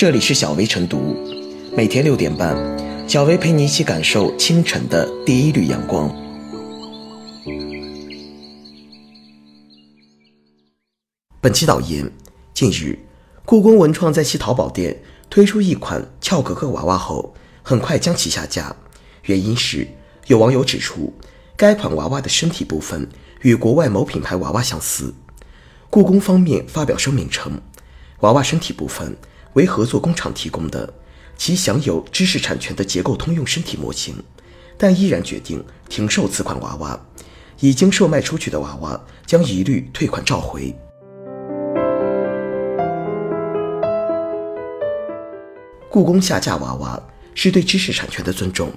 这里是小薇晨读，每天六点半，小薇陪你一起感受清晨的第一缕阳光。本期导言：近日，故宫文创在其淘宝店推出一款俏格格娃娃后，很快将其下架。原因是有网友指出，该款娃娃的身体部分与国外某品牌娃娃相似。故宫方面发表声明称，娃娃身体部分。为合作工厂提供的，其享有知识产权的结构通用身体模型，但依然决定停售此款娃娃。已经售卖出去的娃娃将一律退款召回。故宫下架娃娃是对知识产权的尊重。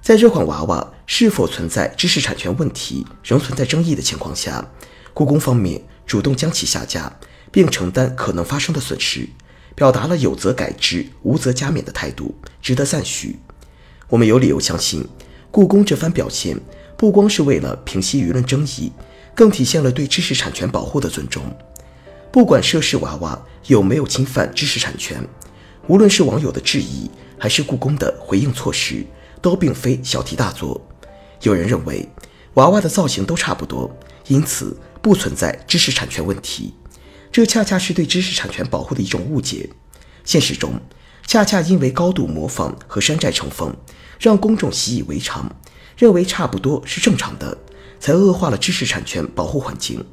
在这款娃娃是否存在知识产权问题仍存在争议的情况下，故宫方面主动将其下架，并承担可能发生的损失。表达了有则改之，无则加勉的态度，值得赞许。我们有理由相信，故宫这番表现不光是为了平息舆论争议，更体现了对知识产权保护的尊重。不管涉事娃娃有没有侵犯知识产权，无论是网友的质疑，还是故宫的回应措施，都并非小题大做。有人认为，娃娃的造型都差不多，因此不存在知识产权问题。这恰恰是对知识产权保护的一种误解。现实中，恰恰因为高度模仿和山寨成风，让公众习以为常，认为差不多是正常的，才恶化了知识产权保护环境。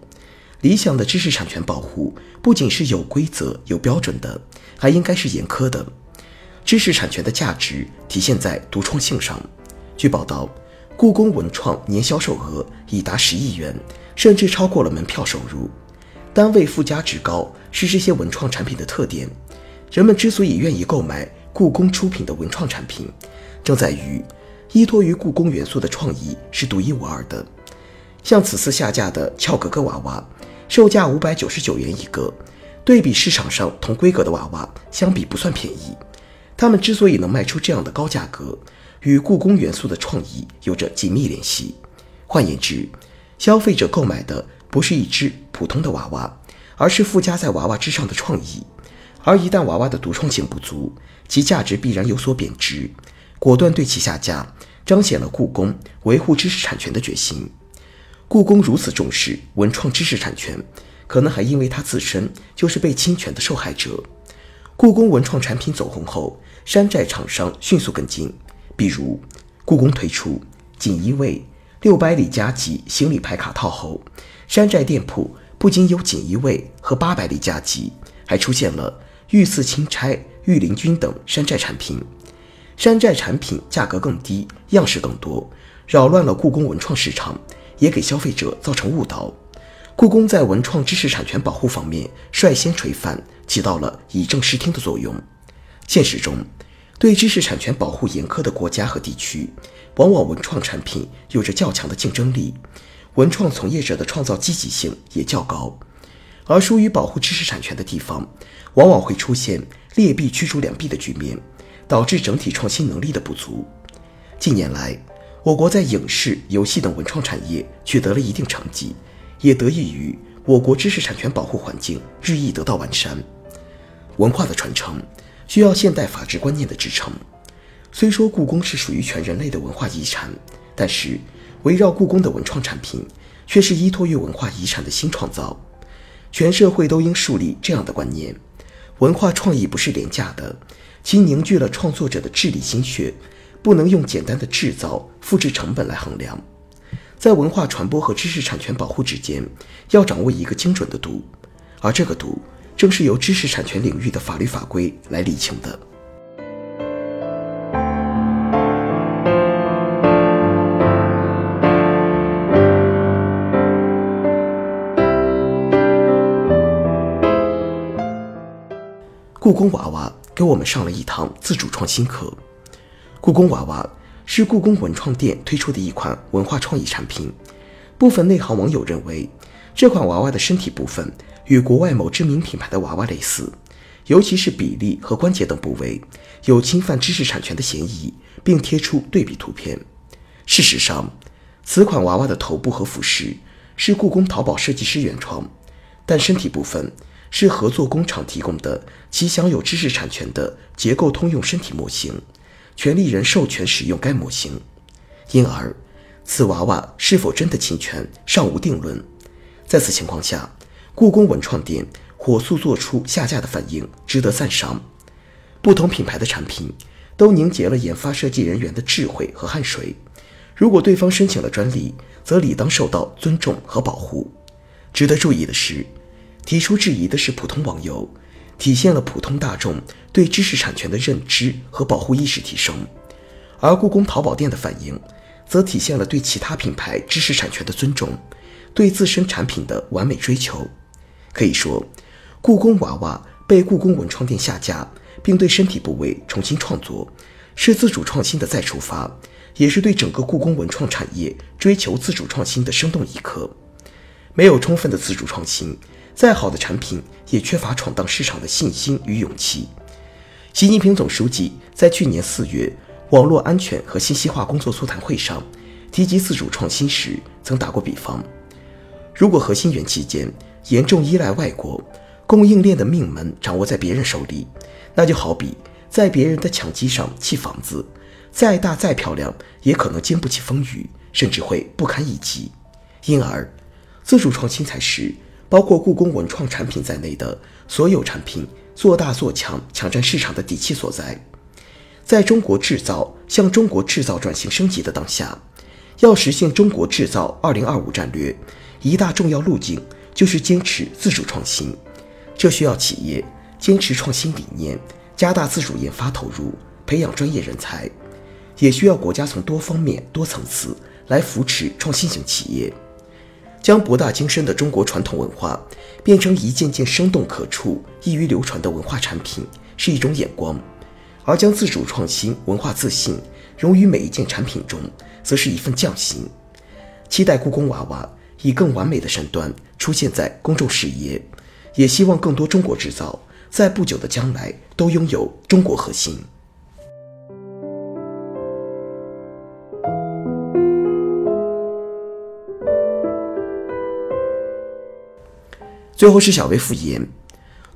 理想的知识产权保护不仅是有规则、有标准的，还应该是严苛的。知识产权的价值体现在独创性上。据报道，故宫文创年销售额已达十亿元，甚至超过了门票收入。单位附加值高是这些文创产品的特点。人们之所以愿意购买故宫出品的文创产品，正在于依托于故宫元素的创意是独一无二的。像此次下架的俏格格娃娃，售价五百九十九元一个，对比市场上同规格的娃娃相比不算便宜。他们之所以能卖出这样的高价格，与故宫元素的创意有着紧密联系。换言之，消费者购买的。不是一只普通的娃娃，而是附加在娃娃之上的创意。而一旦娃娃的独创性不足，其价值必然有所贬值。果断对其下架，彰显了故宫维护知识产权的决心。故宫如此重视文创知识产权，可能还因为它自身就是被侵权的受害者。故宫文创产品走红后，山寨厂商迅速跟进，比如故宫推出锦衣卫六百里加急行李牌卡套后。山寨店铺不仅有锦衣卫和八百里加急，还出现了御赐钦差、御林军等山寨产品。山寨产品价格更低，样式更多，扰乱了故宫文创市场，也给消费者造成误导。故宫在文创知识产权保护方面率先垂范，起到了以正视听的作用。现实中，对知识产权保护严苛的国家和地区，往往文创产品有着较强的竞争力。文创从业者的创造积极性也较高，而疏于保护知识产权的地方，往往会出现劣币驱逐良币的局面，导致整体创新能力的不足。近年来，我国在影视、游戏等文创产业取得了一定成绩，也得益于我国知识产权保护环境日益得到完善。文化的传承需要现代法治观念的支撑。虽说故宫是属于全人类的文化遗产，但是。围绕故宫的文创产品，却是依托于文化遗产的新创造。全社会都应树立这样的观念：文化创意不是廉价的，其凝聚了创作者的智力心血，不能用简单的制造、复制成本来衡量。在文化传播和知识产权保护之间，要掌握一个精准的度，而这个度，正是由知识产权领域的法律法规来理清的。故宫娃娃给我们上了一堂自主创新课。故宫娃娃是故宫文创店推出的一款文化创意产品。部分内行网友认为，这款娃娃的身体部分与国外某知名品牌的娃娃类似，尤其是比例和关节等部位有侵犯知识产权的嫌疑，并贴出对比图片。事实上，此款娃娃的头部和服饰是故宫淘宝设计师原创，但身体部分。是合作工厂提供的其享有知识产权的结构通用身体模型，权利人授权使用该模型，因而此娃娃是否真的侵权尚无定论。在此情况下，故宫文创店火速做出下架的反应，值得赞赏。不同品牌的产品都凝结了研发设计人员的智慧和汗水。如果对方申请了专利，则理当受到尊重和保护。值得注意的是，提出质疑的是普通网友，体现了普通大众对知识产权的认知和保护意识提升；而故宫淘宝店的反应，则体现了对其他品牌知识产权的尊重，对自身产品的完美追求。可以说，故宫娃娃被故宫文创店下架，并对身体部位重新创作，是自主创新的再出发。也是对整个故宫文创产业追求自主创新的生动一刻。没有充分的自主创新，再好的产品也缺乏闯荡市场的信心与勇气。习近平总书记在去年四月网络安全和信息化工作座谈会上提及自主创新时，曾打过比方：如果核心元器件严重依赖外国，供应链的命门掌握在别人手里，那就好比在别人的墙基上砌房子。再大再漂亮，也可能经不起风雨，甚至会不堪一击。因而，自主创新才是包括故宫文创产品在内的所有产品做大做强、抢占市场的底气所在。在中国制造向中国制造转型升级的当下，要实现中国制造二零二五战略，一大重要路径就是坚持自主创新。这需要企业坚持创新理念，加大自主研发投入，培养专业人才。也需要国家从多方面、多层次来扶持创新型企业，将博大精深的中国传统文化变成一件件生动可触、易于流传的文化产品，是一种眼光；而将自主创新、文化自信融于每一件产品中，则是一份匠心。期待故宫娃娃以更完美的身段出现在公众视野，也希望更多中国制造在不久的将来都拥有中国核心。最后是小微复言，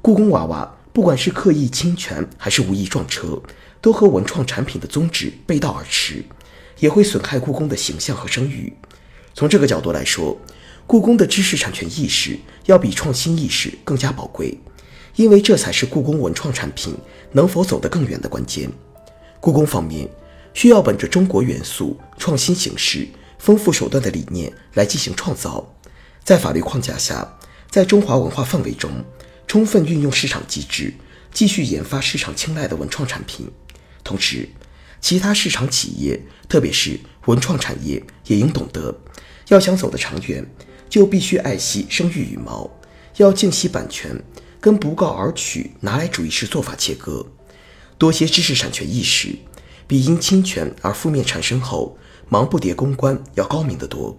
故宫娃娃不管是刻意侵权还是无意撞车，都和文创产品的宗旨背道而驰，也会损害故宫的形象和声誉。从这个角度来说，故宫的知识产权意识要比创新意识更加宝贵，因为这才是故宫文创产品能否走得更远的关键。故宫方面需要本着中国元素、创新形式、丰富手段的理念来进行创造，在法律框架下。在中华文化氛围中，充分运用市场机制，继续研发市场青睐的文创产品。同时，其他市场企业，特别是文创产业，也应懂得，要想走得长远，就必须爱惜生育羽毛，要敬惜版权，跟不告而取、拿来主义式做法切割，多些知识产权意识，比因侵权而负面产生后忙不迭公关要高明得多。